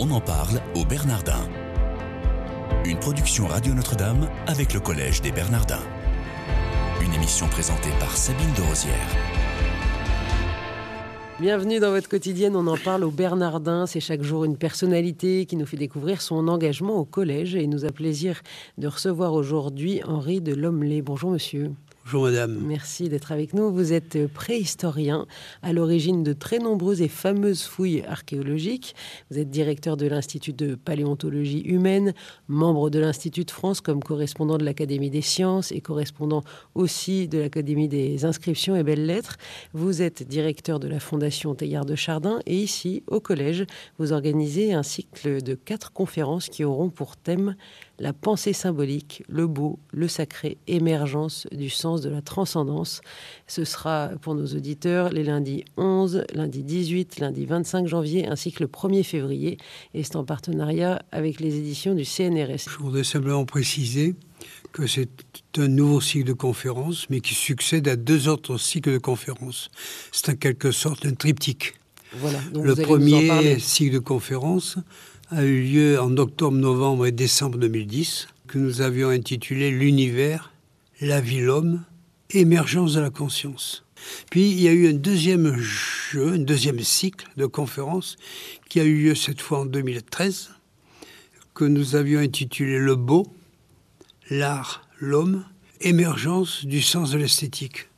On en parle au Bernardin. Une production Radio Notre-Dame avec le Collège des Bernardins. Une émission présentée par Sabine de Rosière. Bienvenue dans votre quotidienne, on en parle au Bernardin. C'est chaque jour une personnalité qui nous fait découvrir son engagement au collège et il nous a plaisir de recevoir aujourd'hui Henri de Lommelay. Bonjour monsieur. Bonjour madame. Merci d'être avec nous. Vous êtes préhistorien à l'origine de très nombreuses et fameuses fouilles archéologiques. Vous êtes directeur de l'Institut de paléontologie humaine, membre de l'Institut de France comme correspondant de l'Académie des sciences et correspondant aussi de l'Académie des inscriptions et belles-lettres. Vous êtes directeur de la Fondation Teilhard de Chardin et ici, au collège, vous organisez un cycle de quatre conférences qui auront pour thème la pensée symbolique, le beau, le sacré, émergence du sens de la transcendance. Ce sera pour nos auditeurs les lundis 11, lundi 18, lundi 25 janvier ainsi que le 1er février et c'est en partenariat avec les éditions du CNRS. Je voudrais simplement préciser que c'est un nouveau cycle de conférences mais qui succède à deux autres cycles de conférences. C'est en quelque sorte un triptyque. Voilà, le premier cycle de conférences a eu lieu en octobre, novembre et décembre 2010, que nous avions intitulé L'univers, la vie, l'homme, émergence de la conscience. Puis il y a eu un deuxième jeu, un deuxième cycle de conférences qui a eu lieu cette fois en 2013, que nous avions intitulé Le beau, l'art, l'homme, émergence du sens de l'esthétique,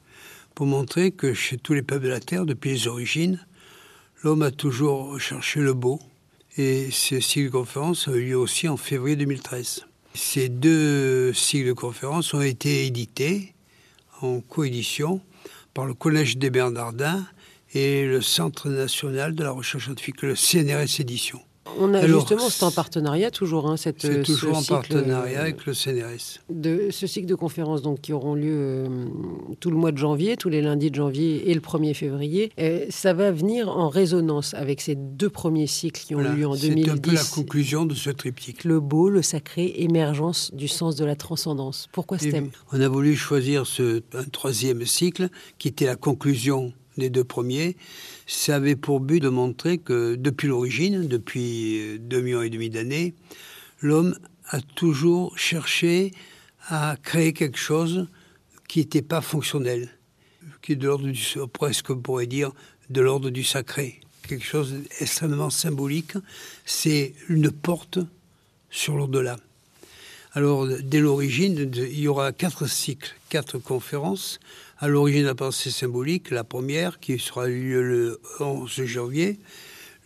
pour montrer que chez tous les peuples de la Terre, depuis les origines, l'homme a toujours cherché le beau, et ce de conférences a eu lieu aussi en février 2013. Ces deux cycles de conférences ont été édités en coédition par le Collège des Bernardins et le Centre national de la recherche scientifique, le CNRS Édition. On a justement, c'est en partenariat toujours, hein, cette, C'est toujours en partenariat euh, avec le CNRS. De ce cycle de conférences donc, qui auront lieu euh, tout le mois de janvier, tous les lundis de janvier et le 1er février. Ça va venir en résonance avec ces deux premiers cycles qui ont Voilà, eu lieu en C'est 2010. un peu la conclusion de ce triptyque. Le beau, le sacré, émergence du sens de la transcendance. Pourquoi ce Et thème? On a voulu choisir ce, un troisième cycle qui était la conclusion des deux premiers. Ça avait pour but de montrer que depuis l'origine, depuis euh, deux millions et demi d'années, l'homme a toujours cherché à créer quelque chose qui n'était pas fonctionnel, qui est de l'ordre du presque on pourrait dire de l'ordre du sacré, quelque chose d'extrêmement symbolique. C'est une porte sur l'au-delà. Alors, dès l'origine, il y aura quatre cycles, quatre conférences. À l'origine de la pensée symbolique, la première, qui sera lieu le 11 janvier,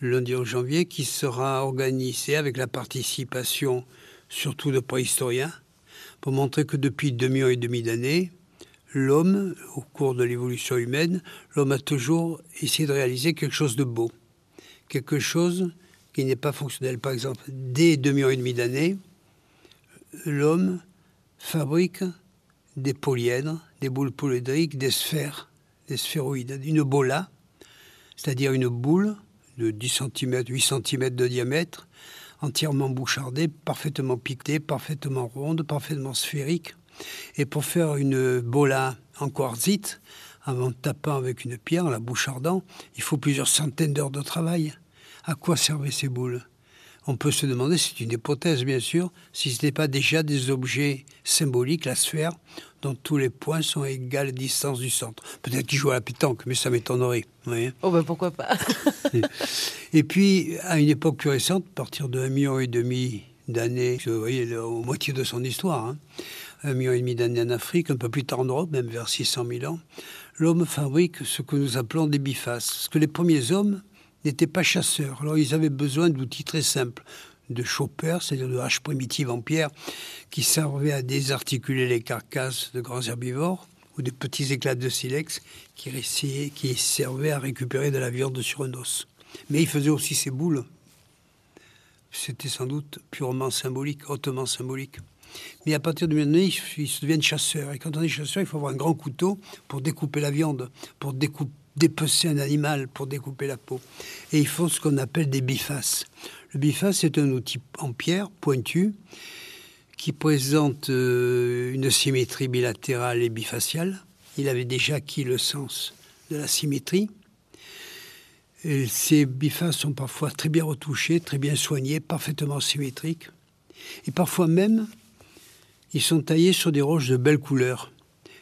lundi 11 janvier, qui sera organisée avec la participation surtout de préhistoriens, pour montrer que depuis deux millions et demi d'années, l'homme, au cours de l'évolution humaine, l'homme a toujours essayé de réaliser quelque chose de beau, quelque chose qui n'est pas fonctionnel. Par exemple, dès deux millions et demi d'années, l'homme fabrique des polyèdres, des boules polyédriques, des sphères, des sphéroïdes, une bola, c'est-à-dire une boule de 10 cm, 8 cm de diamètre, entièrement bouchardée, parfaitement piquetée, parfaitement ronde, parfaitement sphérique. Et pour faire une bola en quartzite, en tapant avec une pierre, en la bouchardant, il faut plusieurs centaines d'heures de travail. À quoi servaient ces boules? On peut se demander, c'est une hypothèse bien sûr, si ce n'était pas déjà des objets symboliques, la sphère, dont tous les points sont à égale distance du centre. Peut-être qu'ils jouent à la pétanque, mais ça m'étonnerait. voyez. Oh ben pourquoi pas Et puis, à une époque plus récente, à partir de 1,5 million et demi d'années, vous voyez, la moitié de son histoire, hein, un million et demi d'années en Afrique, un peu plus tard en Europe, même vers 600 000 ans, l'homme fabrique ce que nous appelons des bifaces. Parce que les premiers hommes n'étaient pas chasseurs. Alors ils avaient besoin d'outils très simples, de choppers, c'est-à-dire de haches primitives en pierre, qui servaient à désarticuler les carcasses de grands herbivores, ou des petits éclats de silex qui, qui servaient à récupérer de la viande sur un os. Mais ils faisaient aussi ces boules. C'était sans doute purement symbolique, hautement symbolique. Mais à partir de maintenant, ils, ils se deviennent chasseurs. Et quand on est chasseur, il faut avoir un grand couteau pour découper la viande, pour découper dépecer un animal pour découper la peau. Et ils font ce qu'on appelle des bifaces. Le biface, c'est un outil en pierre pointu qui présente euh, une symétrie bilatérale et bifaciale. Il avait déjà acquis le sens de la symétrie. ces bifaces sont parfois très bien retouchés, très bien soignés, parfaitement symétriques. Et parfois même, ils sont taillés sur des roches de belles couleurs.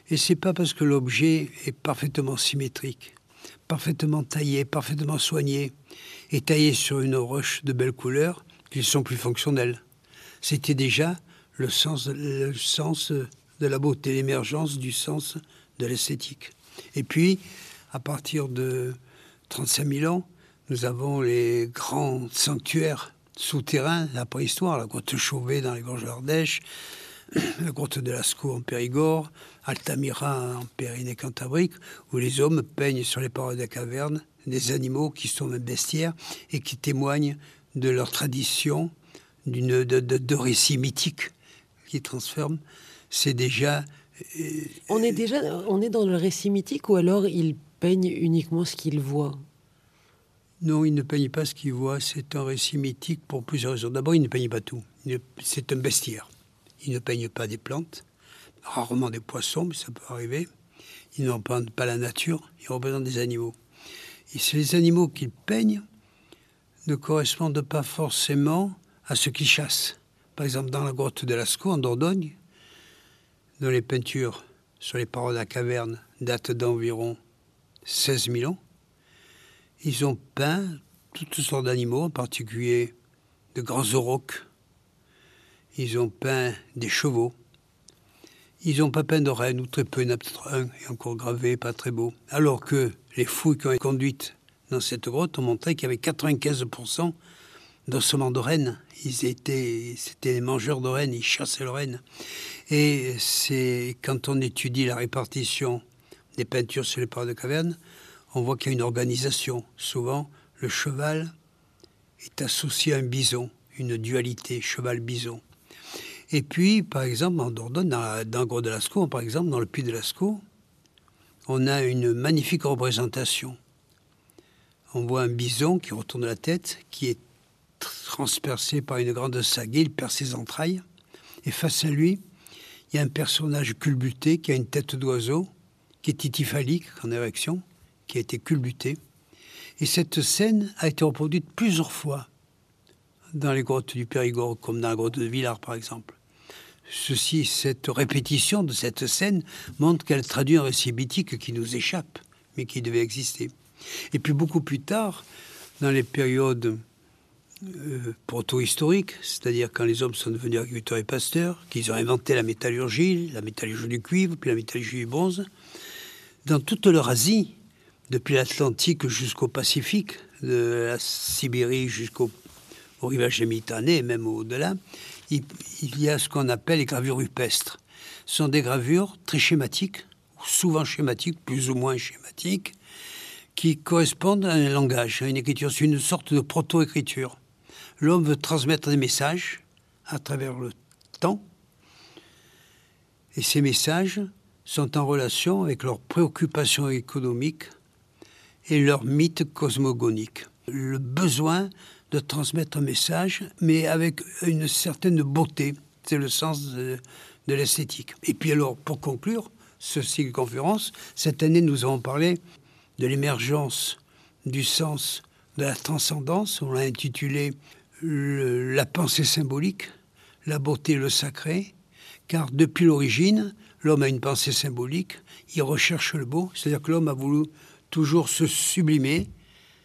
Et c'est pas parce que l'objet est parfaitement symétrique, parfaitement taillé, parfaitement soigné, et taillé sur une roche de belles couleurs qu'ils sont plus fonctionnels. C'était déjà le sens, le sens de la beauté, l'émergence du sens de l'esthétique. Et puis, à partir de 35 000 ans, nous avons les grands sanctuaires souterrains, la préhistoire, la grotte Chauvet dans les gorges d'Ardèche, la grotte de Lascaux en Périgord, Altamira en Pyrénées-Cantabrique, où les hommes peignent sur les parois de la caverne des animaux qui sont même bestiaires et qui témoignent de leur tradition, d'une, de, de, récits mythiques qui transforment. C'est déjà. Euh, on est déjà on est dans le récit mythique ou alors ils peignent uniquement ce qu'ils voient? Non, il ne peigne pas ce qu'il voit. C'est un récit mythique pour plusieurs raisons. D'abord, il ne peigne pas tout. C'est un bestiaire. Il ne peigne pas des plantes, rarement des poissons, mais ça peut arriver. Il ne représente pas la nature, il représente des animaux. Et les animaux qu'il peigne ne correspondent pas forcément à ce qu'il chasse. Par exemple, dans la grotte de Lascaux, en Dordogne, dont les peintures sur les parois de la caverne datent d'environ 16 000 ans, ils ont peint toutes sortes d'animaux, en particulier de grands aurochs. Ils ont peint des chevaux. Ils n'ont pas peint de rennes, ou très peu, il y en a peut-être un, et encore gravé, pas très beau. Alors que les fouilles qui ont été conduites dans cette grotte ont montré qu'il y avait 95% d'ossements de rennes. Ils étaient, c'était des mangeurs de rennes, ils chassaient le renne. Et c'est quand on étudie la répartition des peintures sur les parois de caverne, on voit qu'il y a une organisation. Souvent, le cheval est associé à un bison, une dualité cheval-bison. Et puis, par exemple, en Dordogne, dans, dans Gros de Lascaux, par exemple, dans le Puy de Lascaux, on a une magnifique représentation. On voit un bison qui retourne la tête, qui est transpercé par une grande sagaie, il perd ses entrailles. Et face à lui, il y a un personnage culbuté qui a une tête d'oiseau, qui est titifalique, en érection, qui a été culbuté. Et cette scène a été reproduite plusieurs fois dans les grottes du Périgord, comme dans la grotte de Villars, par exemple. Ceci, cette répétition de cette scène montre qu'elle traduit un récit mythique qui nous échappe, mais qui devait exister. Et puis beaucoup plus tard, dans les périodes euh, proto-historiques, c'est-à-dire quand les hommes sont devenus agriculteurs et pasteurs, qu'ils ont inventé la métallurgie, la métallurgie du cuivre, puis la métallurgie du bronze, dans toute leur Asie, depuis l'Atlantique jusqu'au Pacifique, de la Sibérie jusqu'au rivage méditerranéen, et même au-delà, il, y a ce qu'on appelle les gravures rupestres. Ce sont des gravures très schématiques, souvent schématiques, plus ou moins schématiques, qui correspondent à un langage, à une écriture. C'est une sorte de proto-écriture. L'homme veut transmettre des messages à travers le temps, et ces messages sont en relation avec leurs préoccupations économiques, et leur mythe cosmogonique. Le besoin de transmettre un message, mais avec une certaine beauté. C'est le sens de, l'esthétique. Et puis alors, pour conclure ce cycle conférence, cette année, nous avons parlé de l'émergence du sens de la transcendance. On l'a intitulé La pensée symbolique, la beauté, le sacré. Car depuis l'origine, l'homme a une pensée symbolique, il recherche le beau, c'est-à-dire que l'homme a voulu toujours se sublimer,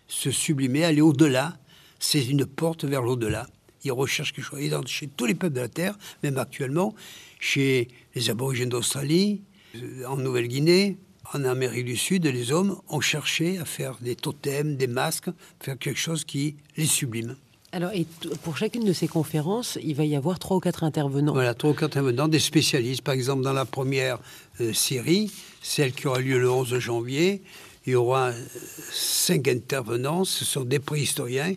se sublimer, aller au-delà. C'est une porte vers l'au-delà. Il recherche quelque chose. Chez tous les peuples de la Terre, même actuellement, chez les aborigènes d'Australie, euh, en Nouvelle-Guinée, en Amérique du Sud, les hommes ont cherché à faire des totems, des masques, faire quelque chose qui les sublime. Alors, et pour chacune de ces conférences, il va y avoir trois ou quatre intervenants. Voilà, trois ou quatre intervenants, des spécialistes. Par exemple, dans la première euh, série, celle qui aura lieu le 11 janvier, il y aura cinq intervenants, ce sont des préhistoriens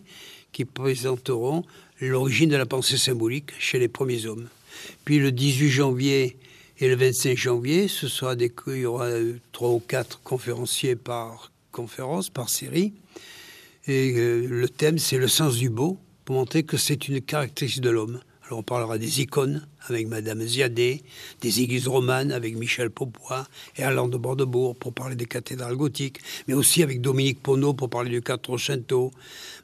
qui présenteront l'origine de la pensée symbolique chez les premiers hommes. Puis le 18 janvier et le 25 janvier, ce sera des, il y aura trois ou quatre conférenciers par conférence, par série. Et euh, le thème, c'est le sens du beau, pour montrer que c'est une caractéristique de l'homme. Alors on parlera des icônes avec Madame Ziadé, des églises romanes avec Michel Paupois et Alain de Bordebourg pour parler des cathédrales gothiques, mais aussi avec Dominique Pono pour parler du Quattrocento,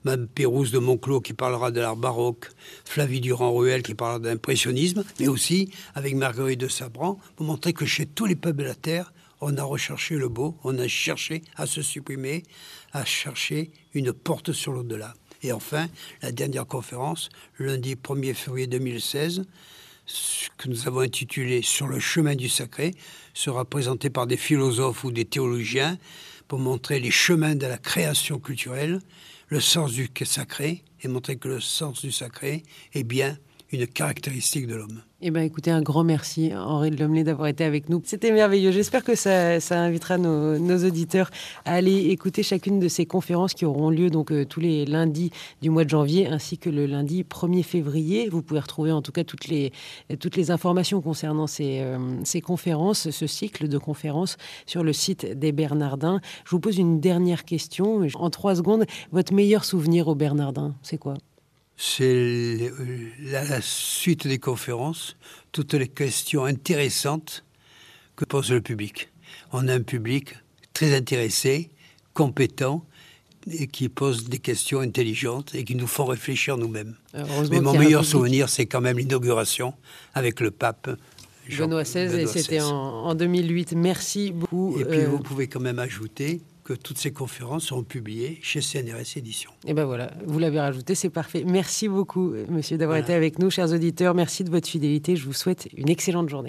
Mme Pérouse de Monclos qui parlera de l'art baroque, Flavie Durand-Ruel qui parlera d'impressionnisme, mais aussi avec Marguerite de Sabran pour montrer que chez tous les peuples de la Terre, on a recherché le beau, on a cherché à se supprimer, à chercher une porte sur l'au-delà. Et enfin, la dernière conférence, lundi 1er février 2016, que nous avons intitulée Sur le chemin du sacré, sera présentée par des philosophes ou des théologiens pour montrer les chemins de la création culturelle, le sens du sacré, et montrer que le sens du sacré est bien une caractéristique de l'homme. Eh bien, écoutez, un grand merci, Henri de Lomelay, d'avoir été avec nous. C'était merveilleux. J'espère que ça, invitera nos, auditeurs à aller écouter chacune de ces conférences qui auront lieu donc euh, tous les lundis du mois de janvier, ainsi que le lundi 1er février. Vous pouvez retrouver en tout cas toutes les, toutes les informations concernant ces, euh, ces conférences, ce cycle de conférences sur le site des Bernardins. Je vous pose une dernière question, en trois secondes. Votre meilleur souvenir au Bernardins, c'est quoi? C'est la suite des conférences, toutes les questions intéressantes que pose le public. On a un public très intéressé, compétent, et qui pose des questions intelligentes et qui nous font réfléchir nous-mêmes. Mais mon meilleur souvenir, c'est quand même l'inauguration avec le pape. Benoît XVI, et c'était en, 2008. Merci beaucoup. Et puis, euh, vous pouvez quand même ajouter que toutes ces conférences seront publiées chez CNRS Éditions. Et ben voilà, vous l'avez rajouté, c'est parfait. Merci beaucoup, monsieur, d'avoir été avec nous, chers auditeurs. Merci de votre fidélité. Je vous souhaite une excellente journée.